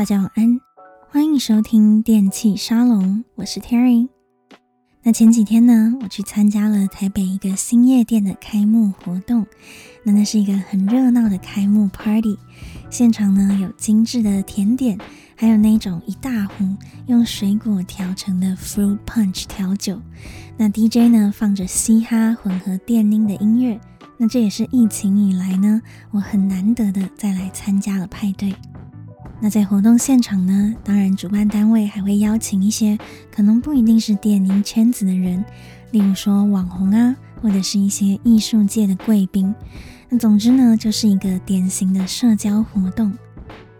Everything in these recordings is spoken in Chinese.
大家晚安，欢迎收听电器沙龙，我是 Terry。那前几天呢，我去参加了台北一个新夜店的开幕活动，那那是一个很热闹的开幕 party，现场呢有精致的甜点，还有那种一大壶用水果调成的 fruit punch 调酒，那 DJ 呢放着嘻哈混合电音的音乐。那这也是疫情以来呢，我很难得的再来参加了派对。那在活动现场呢，当然主办单位还会邀请一些可能不一定是电音圈子的人，例如说网红啊，或者是一些艺术界的贵宾。那总之呢，就是一个典型的社交活动。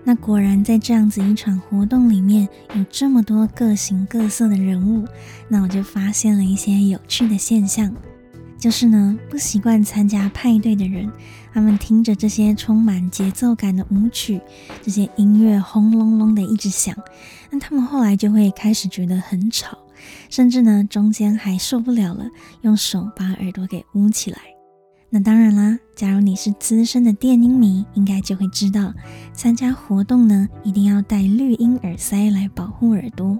那果然在这样子一场活动里面，有这么多各形各色的人物，那我就发现了一些有趣的现象。就是呢，不习惯参加派对的人，他们听着这些充满节奏感的舞曲，这些音乐轰隆隆的一直响，那他们后来就会开始觉得很吵，甚至呢，中间还受不了了，用手把耳朵给捂起来。那当然啦，假如你是资深的电音迷，应该就会知道，参加活动呢，一定要戴绿音耳塞来保护耳朵。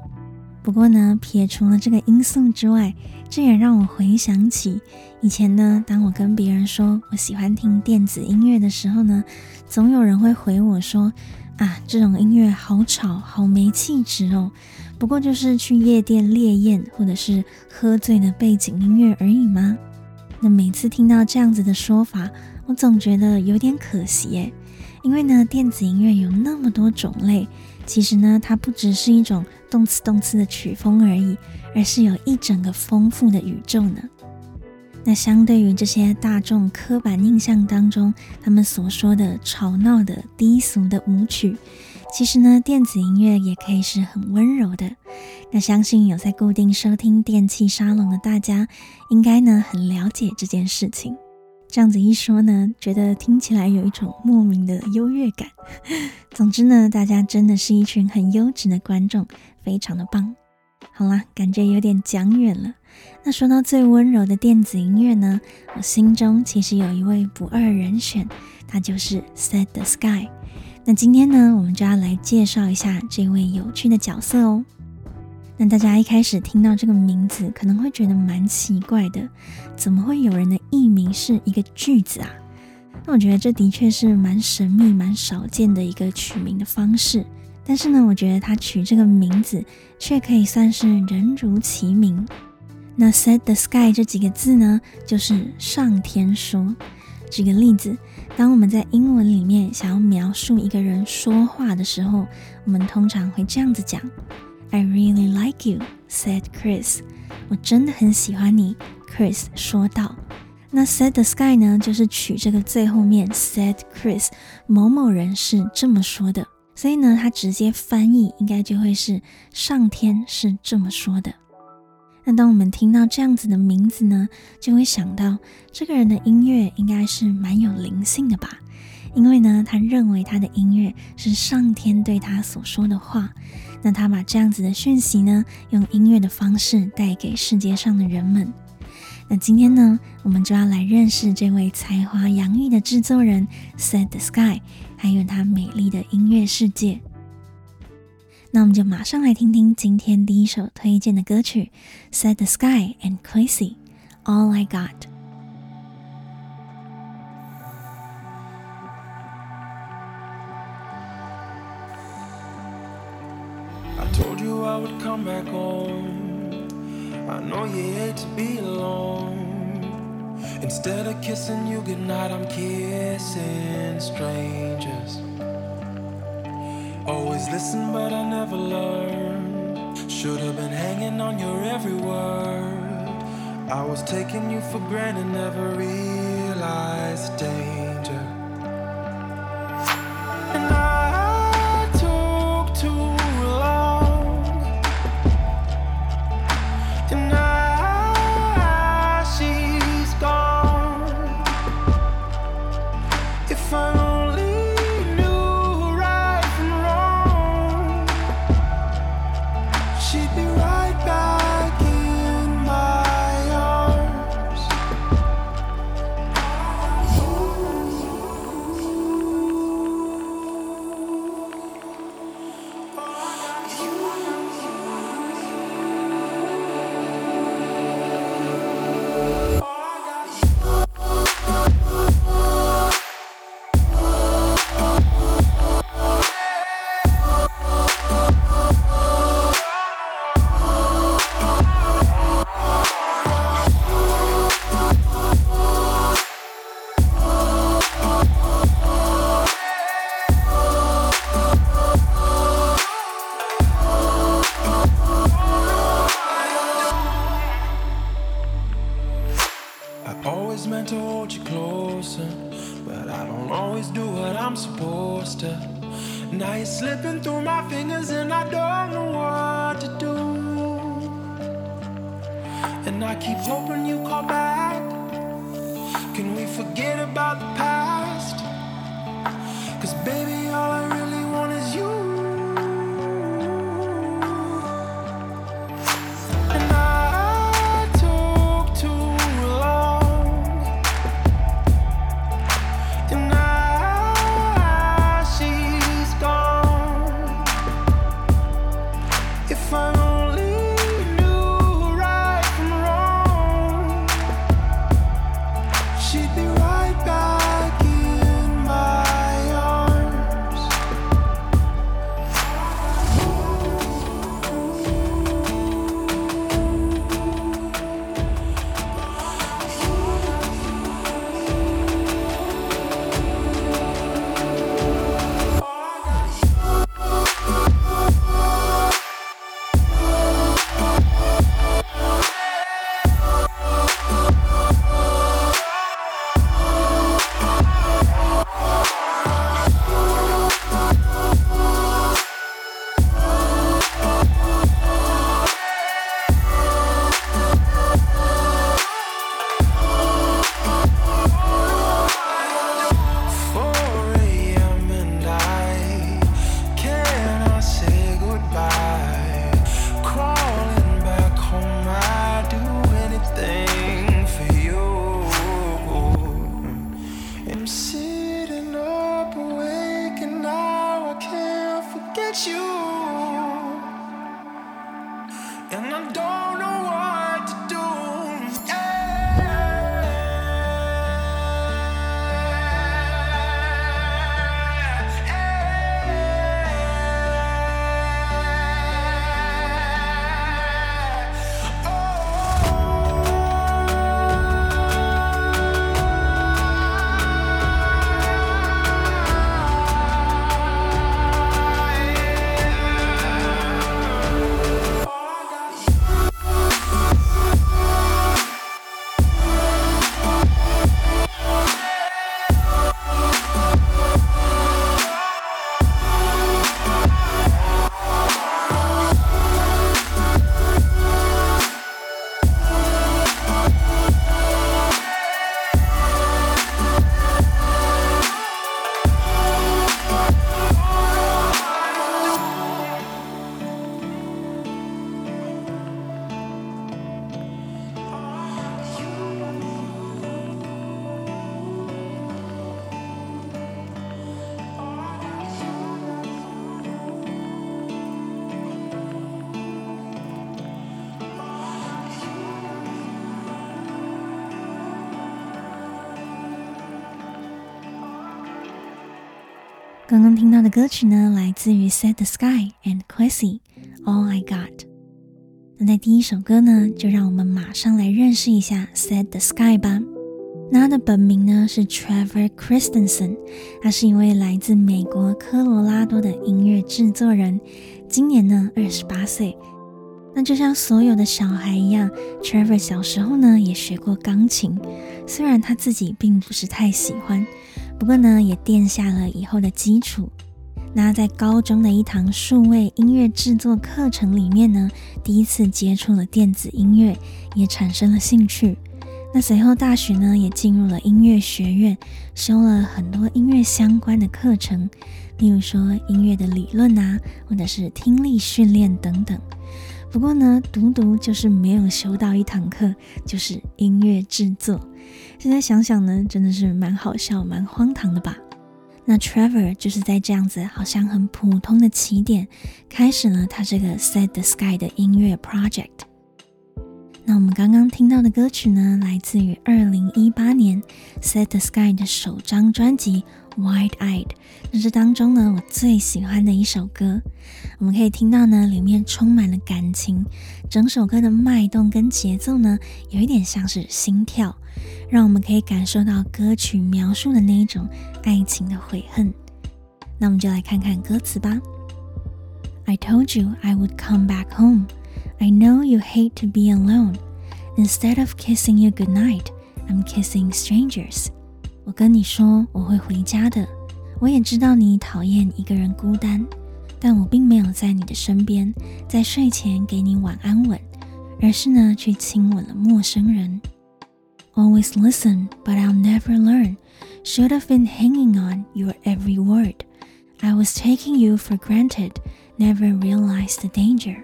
不过呢，撇除了这个因素之外，这也让我回想起以前呢，当我跟别人说我喜欢听电子音乐的时候呢，总有人会回我说：“啊，这种音乐好吵，好没气质哦。”不过就是去夜店烈焰或者是喝醉的背景音乐而已吗？那每次听到这样子的说法，我总觉得有点可惜耶，因为呢，电子音乐有那么多种类。其实呢，它不只是一种动词动词的曲风而已，而是有一整个丰富的宇宙呢。那相对于这些大众刻板印象当中，他们所说的吵闹的低俗的舞曲，其实呢，电子音乐也可以是很温柔的。那相信有在固定收听电器沙龙的大家，应该呢很了解这件事情。这样子一说呢，觉得听起来有一种莫名的优越感。总之呢，大家真的是一群很优质的观众，非常的棒。好啦，感觉有点讲远了。那说到最温柔的电子音乐呢，我心中其实有一位不二人选，他就是 Set the Sky。那今天呢，我们就要来介绍一下这位有趣的角色哦。那大家一开始听到这个名字，可能会觉得蛮奇怪的，怎么会有人的艺名是一个句子啊？那我觉得这的确是蛮神秘、蛮少见的一个取名的方式。但是呢，我觉得他取这个名字却可以算是人如其名。那 Set the Sky 这几个字呢，就是上天说。举个例子，当我们在英文里面想要描述一个人说话的时候，我们通常会这样子讲。I really like you," said Chris. 我真的很喜欢你，Chris 说道。那 said the sky" 呢，就是取这个最后面 "said Chris" 某某人是这么说的，所以呢，他直接翻译应该就会是上天是这么说的。那当我们听到这样子的名字呢，就会想到这个人的音乐应该是蛮有灵性的吧。因为呢，他认为他的音乐是上天对他所说的话，那他把这样子的讯息呢，用音乐的方式带给世界上的人们。那今天呢，我们就要来认识这位才华洋溢的制作人 Set the Sky，还有他美丽的音乐世界。那我们就马上来听听今天第一首推荐的歌曲 Set the Sky and Crazy》，All I Got。come back home. I know you hate to be alone. Instead of kissing you goodnight, I'm kissing strangers. Always listen, but I never learned. Should have been hanging on your every word. I was taking you for granted, never realized the danger. Now you're slipping through my fingers and I don't know what to do. And I keep hoping you call back. Can we forget about the past? Cause baby, 刚刚听到的歌曲呢，来自于 Set the Sky and Quessy All I Got。那在第一首歌呢，就让我们马上来认识一下 Set the Sky 吧。那他的本名呢是 Trevor Christensen，他是一位来自美国科罗拉多的音乐制作人，今年呢二十八岁。那就像所有的小孩一样，Trevor 小时候呢也学过钢琴，虽然他自己并不是太喜欢，不过呢也奠下了以后的基础。那在高中的一堂数位音乐制作课程里面呢，第一次接触了电子音乐，也产生了兴趣。那随后大学呢也进入了音乐学院，修了很多音乐相关的课程，例如说音乐的理论啊，或者是听力训练等等。不过呢，独独就是没有修到一堂课，就是音乐制作。现在想想呢，真的是蛮好笑、蛮荒唐的吧。那 Trevor 就是在这样子好像很普通的起点，开始了他这个 Set the Sky 的音乐 project。那我们刚刚听到的歌曲呢，来自于二零一八年 Set the Sky 的首张专辑 Wide Eyed，那这当中呢我最喜欢的一首歌。我们可以听到呢，里面充满了感情，整首歌的脉动跟节奏呢，有一点像是心跳，让我们可以感受到歌曲描述的那一种爱情的悔恨。那我们就来看看歌词吧。I told you I would come back home. I know you hate to be alone. Instead of kissing you goodnight, I'm kissing strangers. 我跟你说我会回家的，我也知道你讨厌一个人孤单，但我并没有在你的身边，在睡前给你晚安吻，而是呢去亲吻了陌生人。Always listen, but I'll never learn. Should have been hanging on your every word. I was taking you for granted, never realized the danger.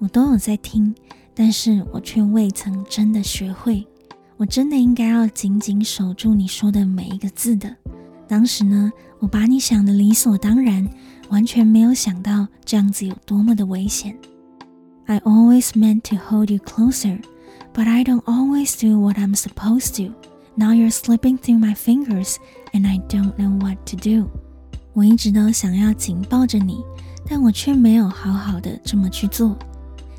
我都有在听，但是我却未曾真的学会。我真的应该要紧紧守住你说的每一个字的。当时呢，我把你想的理所当然，完全没有想到这样子有多么的危险。I always meant to hold you closer, but I don't always do what I'm supposed to. Now you're slipping through my fingers, and I don't know what to do. 我一直都想要紧抱着你，但我却没有好好的这么去做。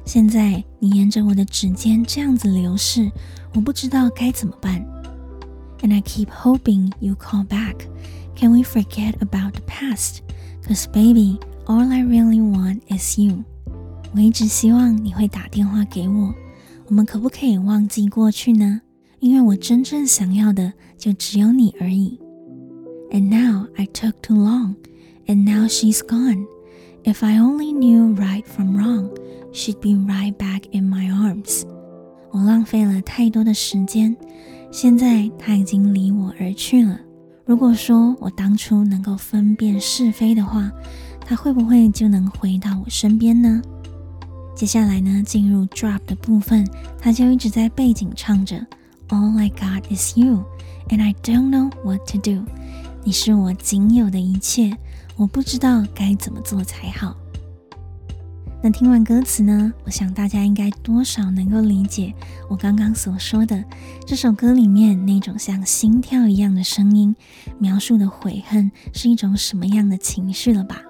现在你沿着我的指尖这样子流逝，我不知道该怎么办。And I keep hoping you call back. Can we forget about the past? Cause baby, all I really want is you. 我一直希望你会打电话给我。 我们可不可以忘记过去呢？因为我真正想要的就只有你而已。And now I took too long, and now she's gone. If I only knew right from wrong, she'd be right back in my arms. 我浪费了太多的时间。现在她已经离我而去了。如果说我当初能够分辨是非的话，他会不会就能回到我身边呢？接下来呢，进入 drop 的部分，他就一直在背景唱着 All I got is you, and I don't know what to do。你是我仅有的一切，我不知道该怎么做才好。那听完歌词呢，我想大家应该多少能够理解我刚刚所说的这首歌里面那种像心跳一样的声音，描述的悔恨是一种什么样的情绪了吧？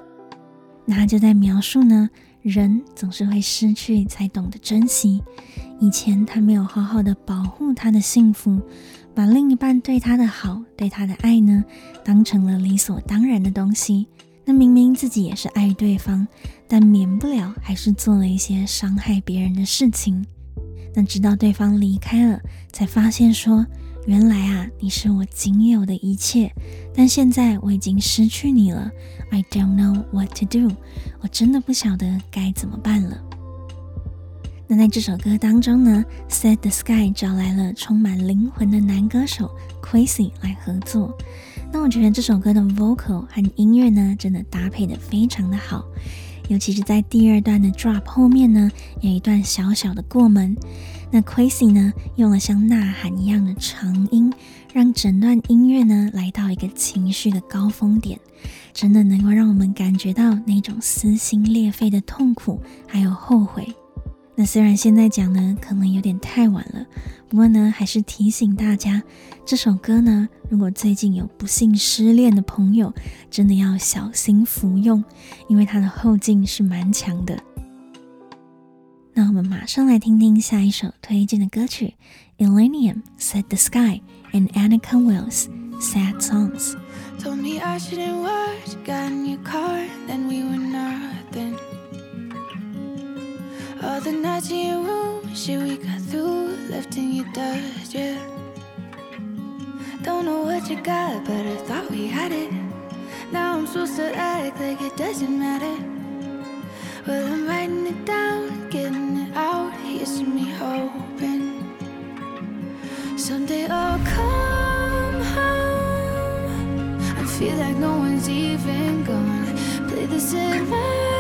那就在描述呢，人总是会失去才懂得珍惜，以前他没有好好的保护他的幸福，把另一半对他的好、对他的爱呢，当成了理所当然的东西。那明明自己也是爱对方，但免不了还是做了一些伤害别人的事情。那直到对方离开了，才发现说，原来啊，你是我仅有的一切，但现在我已经失去你了。I don't know what to do，我真的不晓得该怎么办了。那在这首歌当中呢，Set the Sky 找来了充满灵魂的男歌手 Quasi 来合作。那我觉得这首歌的 vocal 和音乐呢，真的搭配得非常的好，尤其是在第二段的 drop 后面呢，有一段小小的过门。那 Quasi 呢，用了像呐喊一样的长音，让整段音乐呢来到一个情绪的高峰点，真的能够让我们感觉到那种撕心裂肺的痛苦，还有后悔。那虽然现在讲呢，可能有点太晚了，不过呢，还是提醒大家，这首歌呢，如果最近有不幸失恋的朋友，真的要小心服用，因为它的后劲是蛮强的。那我们马上来听听下一首推荐的歌曲，Illenium Set the Sky and Annika Wills Sad Songs。All the nights in your room, shit we got through, left in your dust, yeah. Don't know what you got, but I thought we had it. Now I'm supposed to act like it doesn't matter. Well, I'm writing it down, getting it out. Here's me hoping someday I'll come home and feel like no one's even gone. Play this in my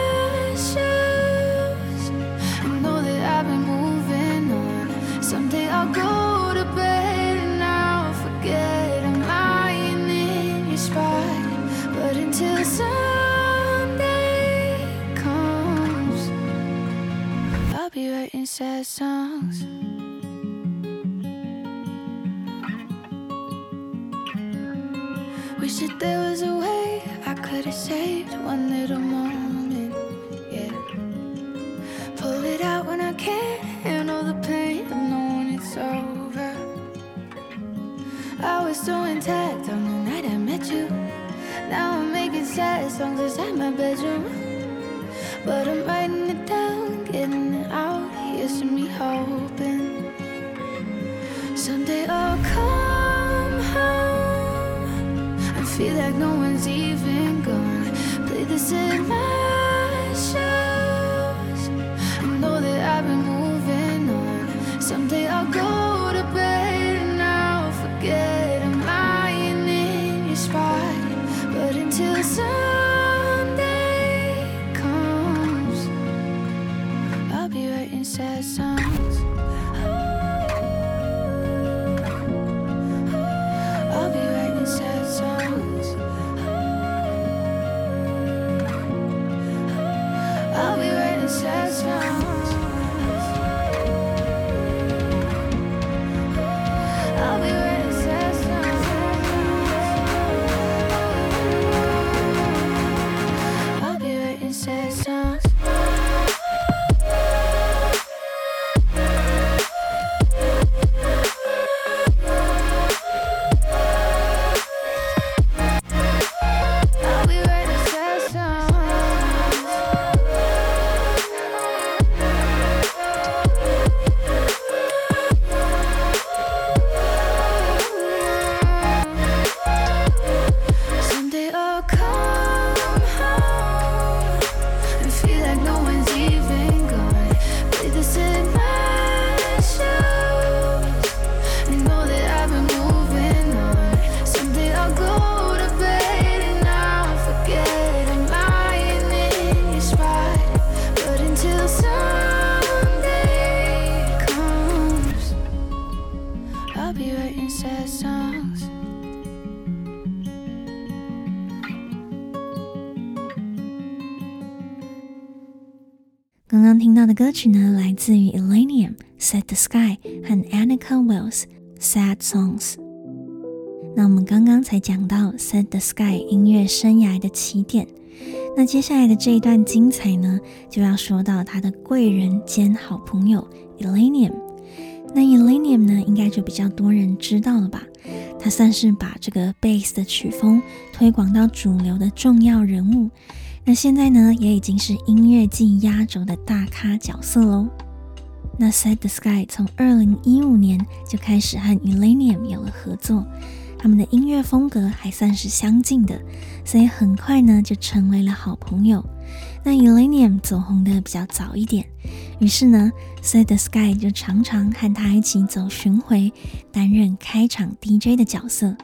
Someday I'll go to bed and I'll forget I'm lying in your spot. But until someday comes, I'll be writing sad songs. Sad songs inside my bedroom. But I'm writing it down, getting it out. Here's to me hoping someday I'll come home and feel like no one's even 歌曲呢，来自于 Illenium、Set the Sky 和 Annika Wells Sad Songs。那我们刚刚才讲到 Set the Sky 音乐生涯的起点，那接下来的这一段精彩呢，就要说到他的贵人兼好朋友 Illenium。那 Illenium 呢，应该就比较多人知道了吧？他算是把这个 Bass 的曲风推广到主流的重要人物。那现在呢，也已经是音乐季压轴的大咖角色喽。那 Set the Sky 从二零一五年就开始和 Illenium 有了合作，他们的音乐风格还算是相近的，所以很快呢就成为了好朋友。那 Illenium 走红的比较早一点，于是呢 Set the Sky 就常常和他一起走巡回，担任开场 DJ 的角色。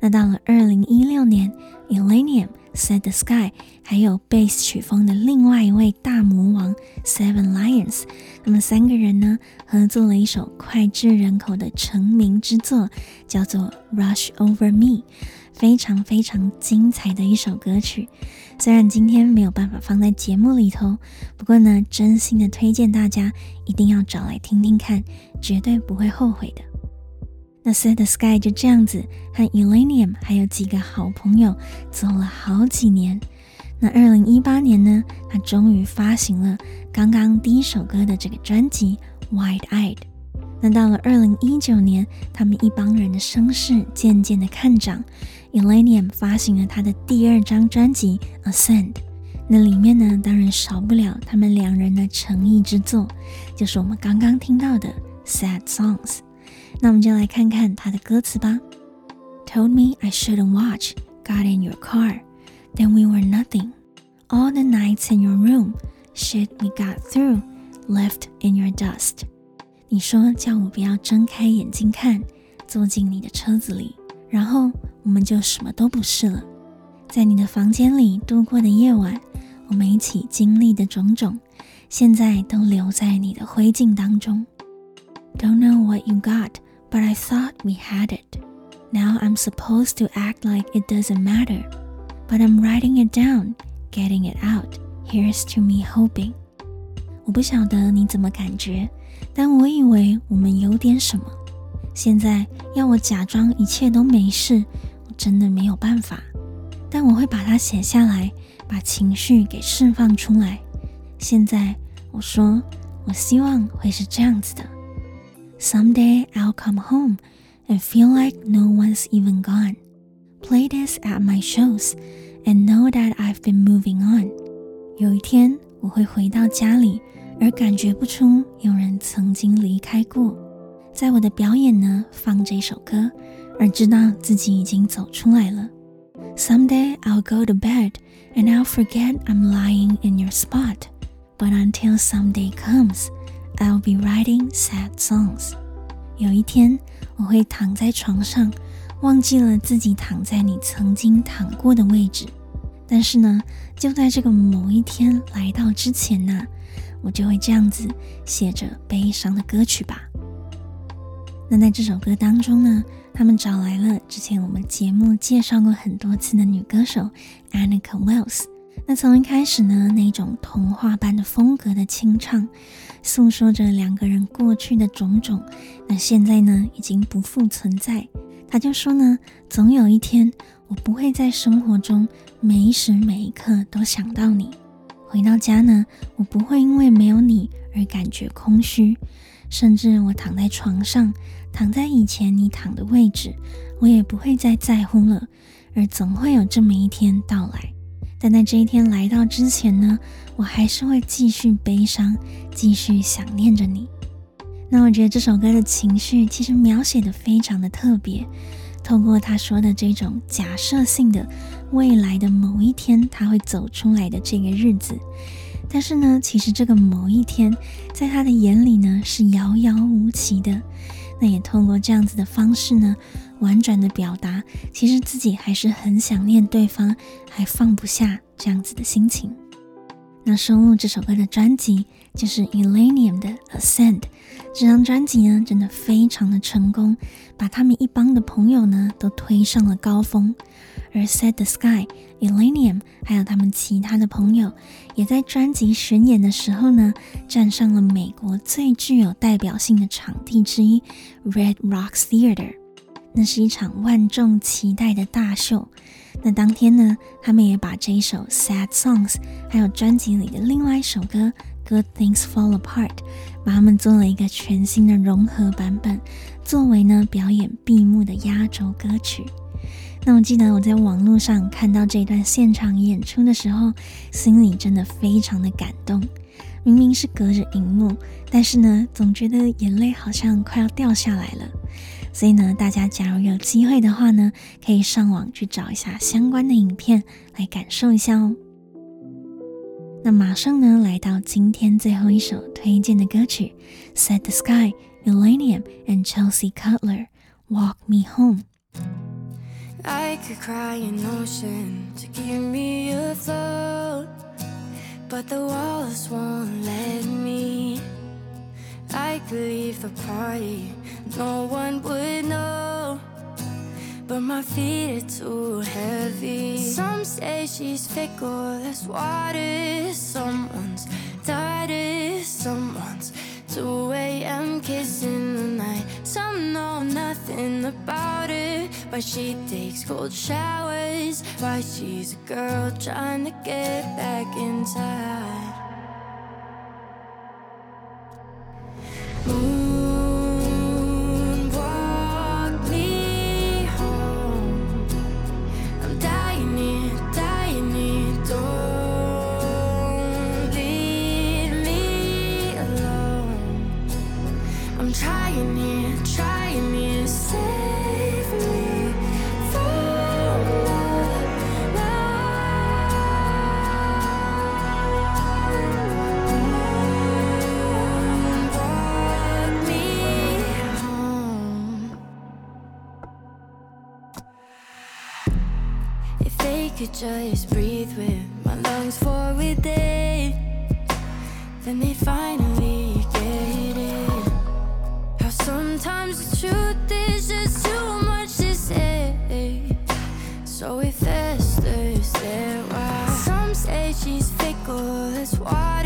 那到了二零一六年，Illenium、Set the Sky 还有 Bass 曲风的另外一位大魔王 Seven Lions，他们三个人呢合作了一首脍炙人口的成名之作，叫做《Rush Over Me》，非常非常精彩的一首歌曲。虽然今天没有办法放在节目里头，不过呢，真心的推荐大家一定要找来听听看，绝对不会后悔的。那 Set the Sky 就这样子和 Elenium 还有几个好朋友走了好几年。那二零一八年呢，他终于发行了刚刚第一首歌的这个专辑《Wide Eyed》。那到了二零一九年，他们一帮人的声势渐渐的看涨，Elenium 发行了他的第二张专辑《Ascend》。那里面呢，当然少不了他们两人的诚意之作，就是我们刚刚听到的《Sad Songs》。那我们就来看看他的歌词吧。Told me I shouldn't watch, got in your car, then we were nothing. All the nights in your room, shit we got through, left in your dust. 你说叫我不要睁开眼睛看，坐进你的车子里，然后我们就什么都不是了。在你的房间里度过的夜晚，我们一起经历的种种，现在都留在你的灰烬当中。Don't know what you got, but I thought we had it. Now I'm supposed to act like it doesn't matter, but I'm writing it down, getting it out. Here's to me hoping. 我不晓得你怎么感觉，但我以为我们有点什么。现在要我假装一切都没事，我真的没有办法。但我会把它写下来，把情绪给释放出来。现在我说，我希望会是这样子的。 Someday I'll come home and feel like no one's even gone. Play this at my shows and know that I've been moving on. 有一天我会回到家里，而感觉不出有人曾经离开过。在我的表演呢，放这首歌，而知道自己已经走出来了。 Someday I'll go to bed and I'll forget I'm lying in your spot. But until someday comes, I'll be writing sad songs. 有一天我会躺在床上，忘记了自己躺在你曾经躺过的位置。但是呢，就在这个某一天来到之前呢，我就会这样子写着悲伤的歌曲吧。那在这首歌当中呢，他们找来了之前我们节目介绍过很多次的女歌手 Anneka Wells。那从一开始呢，那种童话般的风格的清唱，诉说着两个人过去的种种。那现在呢，已经不复存在。他就说呢，总有一天，我不会在生活中每一时每一刻都想到你。回到家呢，我不会因为没有你而感觉空虚。甚至我躺在床上，躺在以前你躺的位置，我也不会再在乎了。而总会有这么一天到来。但在这一天来到之前呢，我还是会继续悲伤，继续想念着你。那我觉得这首歌的情绪其实描写的非常的特别，透过他说的这种假设性的未来的某一天他会走出来的这个日子，但是呢，其实这个某一天在他的眼里呢是遥遥无期的。那也通过这样子的方式呢，婉转的表达，其实自己还是很想念对方，还放不下这样子的心情。那收录这首歌的专辑就是 Illenium 的 Ascend。这张专辑呢，真的非常的成功，把他们一帮的朋友呢都推上了高峰。而 Set the Sky、Illenium 还有他们其他的朋友，也在专辑巡演的时候呢，站上了美国最具有代表性的场地之一 Red Rocks Theater。那是一场万众期待的大秀。那当天呢，他们也把这一首 Sad Songs，还有专辑里的另外一首歌 Good Things Fall Apart，把他们做了一个全新的融合版本，作为呢表演闭幕的压轴歌曲。那我记得我在网络上看到这段现场演出的时候，心里真的非常的感动。明明是隔着荧幕，但是呢，总觉得眼泪好像快要掉下来了。所以呢，大家假如有机会的话呢，可以上网去找一下相关的影片来感受一下哦。那马上呢，来到今天最后一首推荐的歌曲，Set the Sky, Illenium and Chelsea Cutler, Walk Me Home。I could cry an ocean to keep me afloat, but the walls won't let me. I could leave the party, no one would know, but my feet are too heavy. Some say she's fickle as water, someone's died, someone's 2 a.m. kissing the night. Some know nothing about it, but she takes cold showers. Why she's a girl trying to get back inside. Ooh. why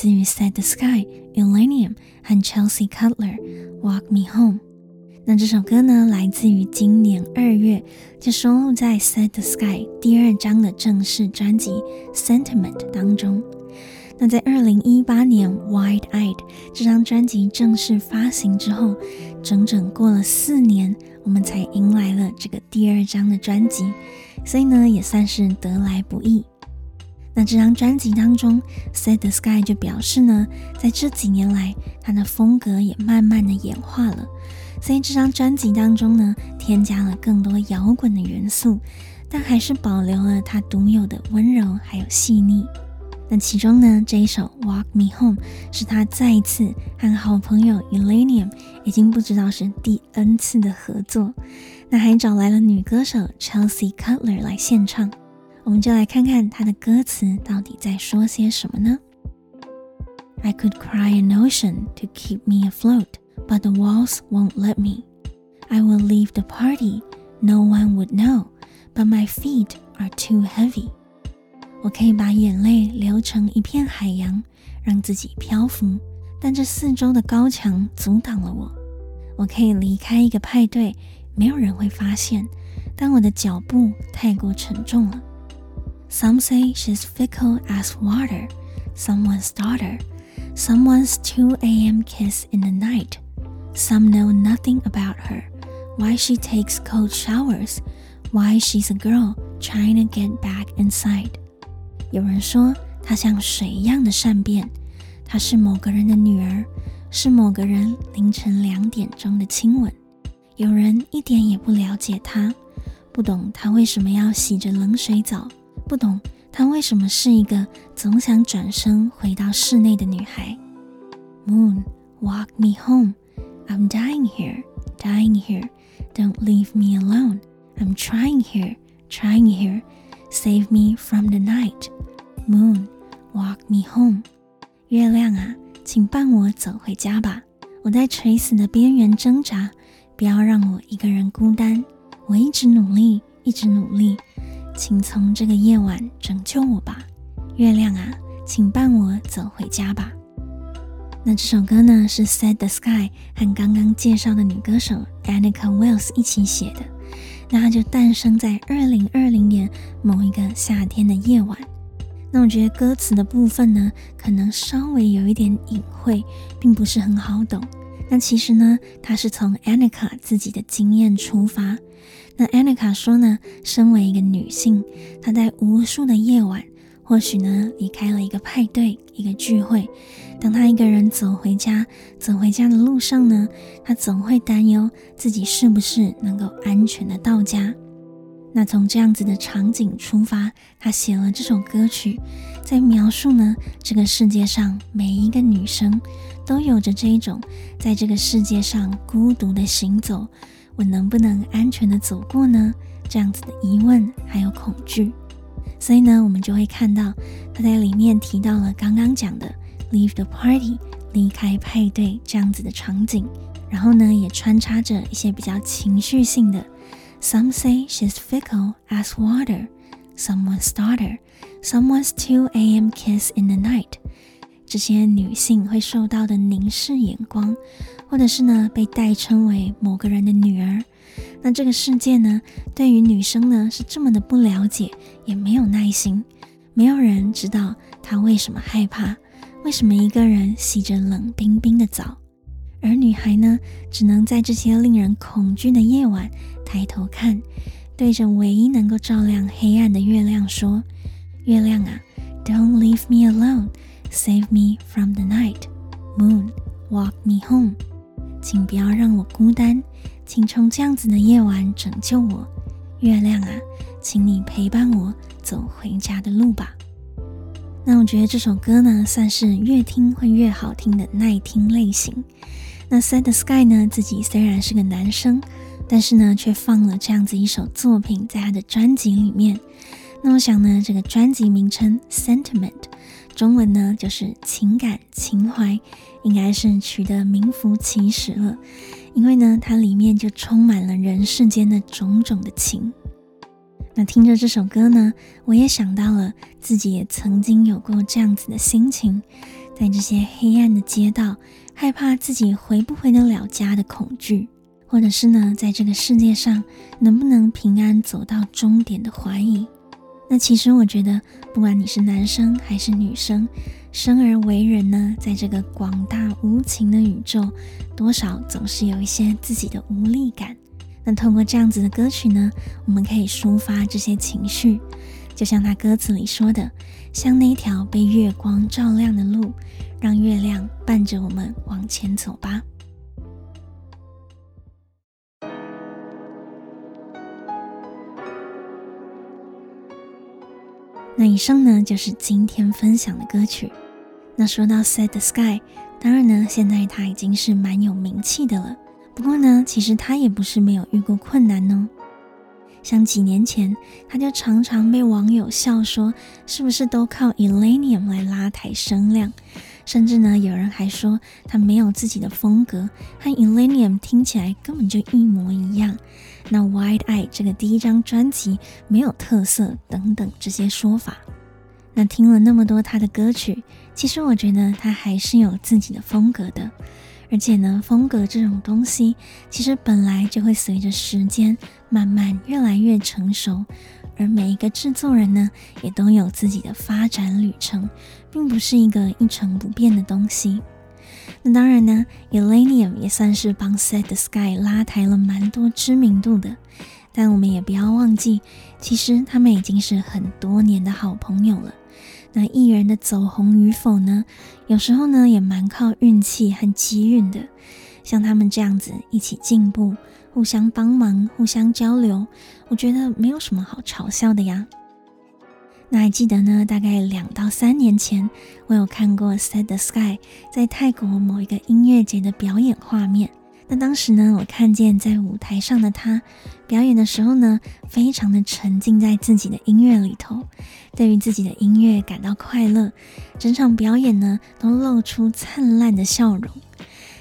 自于 Set the Sky、Illenium 和 Chelsea Cutler，《Walk Me Home》。那这首歌呢，来自于今年二月就收录在 Set the Sky 第二张的正式专辑《Sentiment》当中。那在二零一八年《Wide Eyed》这张专辑正式发行之后，整整过了四年，我们才迎来了这个第二张的专辑，所以呢，也算是得来不易。那这张专辑当中，Set the Sky 就表示呢，在这几年来，他的风格也慢慢的演化了。所以这张专辑当中呢，添加了更多摇滚的元素，但还是保留了他独有的温柔还有细腻。那其中呢，这一首《Walk Me Home》是他再一次和好朋友 Elenium，已经不知道是第 N 次的合作，那还找来了女歌手 Chelsea Cutler 来献唱。我们就来看看他的歌词到底在说些什么呢？I could cry an ocean to keep me afloat, but the walls won't let me. I will leave the party, no one would know, but my feet are too heavy. 我可以把眼泪流成一片海洋，让自己漂浮，但这四周的高墙阻挡了我。我可以离开一个派对，没有人会发现，但我的脚步太过沉重了。Some say she's fickle as water, someone's daughter, someone's 2 a.m. kiss in the night. Some know nothing about her, why she takes cold showers, why she's a girl trying to get back inside. 有人说她像水一样的善变，她是某个人的女儿，是某个人凌晨两点钟的亲吻。有人一点也不了解她，不懂她为什么要洗着冷水澡。 不懂她为什么是一个总想转身回到室内的女孩。Moon, walk me home. I'm dying here, dying here. Don't leave me alone. I'm trying here, trying here. Save me from the night. Moon, walk me home. 月亮啊，请伴我走回家吧。我在垂死的边缘挣扎，不要让我一个人孤单。我一直努力，一直努力。请从这个夜晚拯救我吧，月亮啊，请伴我走回家吧。那这首歌呢，是 Set the Sky 和刚刚介绍的女歌手 Annika Wills 一起写的。那它就诞生在二零二零年某一个夏天的夜晚。那我觉得歌词的部分呢，可能稍微有一点隐晦，并不是很好懂。那其实呢，它是从 Annika 自己的经验出发。那 Annika 说呢，身为一个女性，她在无数的夜晚，或许呢离开了一个派对、一个聚会，当她一个人走回家，走回家的路上呢，她总会担忧自己是不是能够安全的到家。那从这样子的场景出发，她写了这首歌曲，在描述呢这个世界上每一个女生都有着这一种在这个世界上孤独的行走。我能不能安全的走过呢？这样子的疑问还有恐惧，所以呢，我们就会看到他在里面提到了刚刚讲的 leave the party 离开派对这样子的场景，然后呢，也穿插着一些比较情绪性的 some say she's fickle as water, someone's daughter, someone's two a.m. kiss in the night。这些女性会受到的凝视眼光，或者是呢被代称为某个人的女儿，那这个世界呢对于女生呢是这么的不了解，也没有耐心，没有人知道她为什么害怕，为什么一个人洗着冷冰冰的澡，而女孩呢只能在这些令人恐惧的夜晚抬头看，对着唯一能够照亮黑暗的月亮说：“月亮啊，Don't leave me alone。” Save me from the night, moon, walk me home。请不要让我孤单，请从这样子的夜晚拯救我。月亮啊，请你陪伴我走回家的路吧。那我觉得这首歌呢，算是越听会越好听的耐听类型。那 Sad Sky 呢，自己虽然是个男生，但是呢，却放了这样子一首作品在他的专辑里面。那我想呢，这个专辑名称 Sentiment。中文呢，就是情感情怀，应该是取得名副其实了。因为呢，它里面就充满了人世间的种种的情。那听着这首歌呢，我也想到了自己也曾经有过这样子的心情，在这些黑暗的街道，害怕自己回不回得了家的恐惧，或者是呢，在这个世界上能不能平安走到终点的怀疑。那其实我觉得，不管你是男生还是女生，生而为人呢，在这个广大无情的宇宙，多少总是有一些自己的无力感。那通过这样子的歌曲呢，我们可以抒发这些情绪，就像他歌词里说的，像那条被月光照亮的路，让月亮伴着我们往前走吧。那以上呢，就是今天分享的歌曲。那说到 Set the Sky，当然呢，现在他已经是蛮有名气的了。不过呢，其实他也不是没有遇过困难哦。像几年前，他就常常被网友笑说，是不是都靠 Elenium 来拉抬声量？甚至呢，有人还说他没有自己的风格，和 Illenium 听起来根本就一模一样。那 Wide Eye 这个第一张专辑没有特色等等这些说法。那听了那么多他的歌曲，其实我觉得他还是有自己的风格的。而且呢，风格这种东西，其实本来就会随着时间慢慢越来越成熟，而每一个制作人呢，也都有自己的发展旅程，并不是一个一成不变的东西。那当然呢，Illenium 也算是帮 Set the Sky 拉抬了蛮多知名度的，但我们也不要忘记，其实他们已经是很多年的好朋友了。那艺人的走红与否呢，有时候呢也蛮靠运气和机运的。像他们这样子一起进步，互相帮忙，互相交流，我觉得没有什么好嘲笑的呀。那还记得呢，大概两到三年前，我有看过 Set the Sky 在泰国某一个音乐节的表演画面。那当时呢，我看见在舞台上的他表演的时候呢，非常的沉浸在自己的音乐里头，对于自己的音乐感到快乐，整场表演呢都露出灿烂的笑容。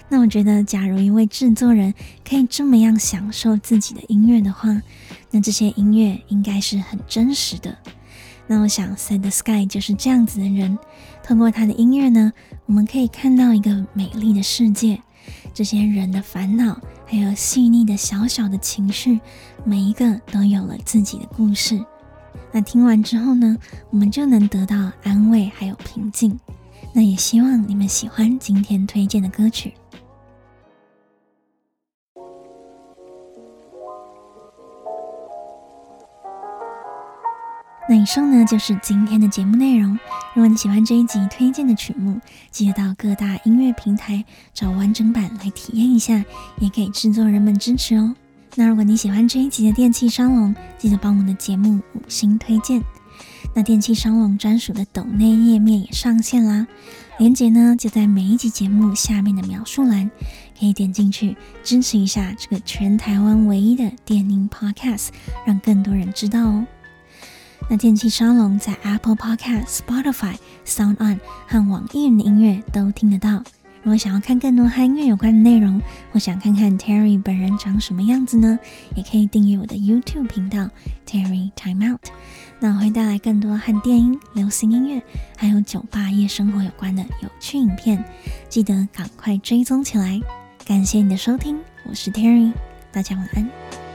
那我觉得，假如一位制作人可以这么样享受自己的音乐的话，那这些音乐应该是很真实的。那我想，Set the Sky 就是这样子的人，通过他的音乐呢，我们可以看到一个美丽的世界。这些人的烦恼，还有细腻的小小的情绪，每一个都有了自己的故事。那听完之后呢，我们就能得到安慰，还有平静。那也希望你们喜欢今天推荐的歌曲。那以上呢，就是今天的节目内容。如果你喜欢这一集推荐的曲目，记得到各大音乐平台找完整版来体验一下，也给制作人们支持哦。那如果你喜欢这一集的电器沙龙，记得帮我们的节目五星推荐。那电器沙龙专属的抖内页面也上线啦，链接呢就在每一集节目下面的描述栏，可以点进去支持一下这个全台湾唯一的电音 Podcast，让更多人知道哦。那电气沙龙在 Apple Podcast、Spotify、Sound On 和网易云音乐都听得到。如果想要看更多和音乐有关的内容，或想看看 Terry 本人长什么样子呢？也可以订阅我的 YouTube 频道 Terry Time Out。那我会带来更多和电音、流行音乐还有酒吧夜生活有关的有趣影片，记得赶快追踪起来。感谢你的收听，我是 Terry，大家晚安。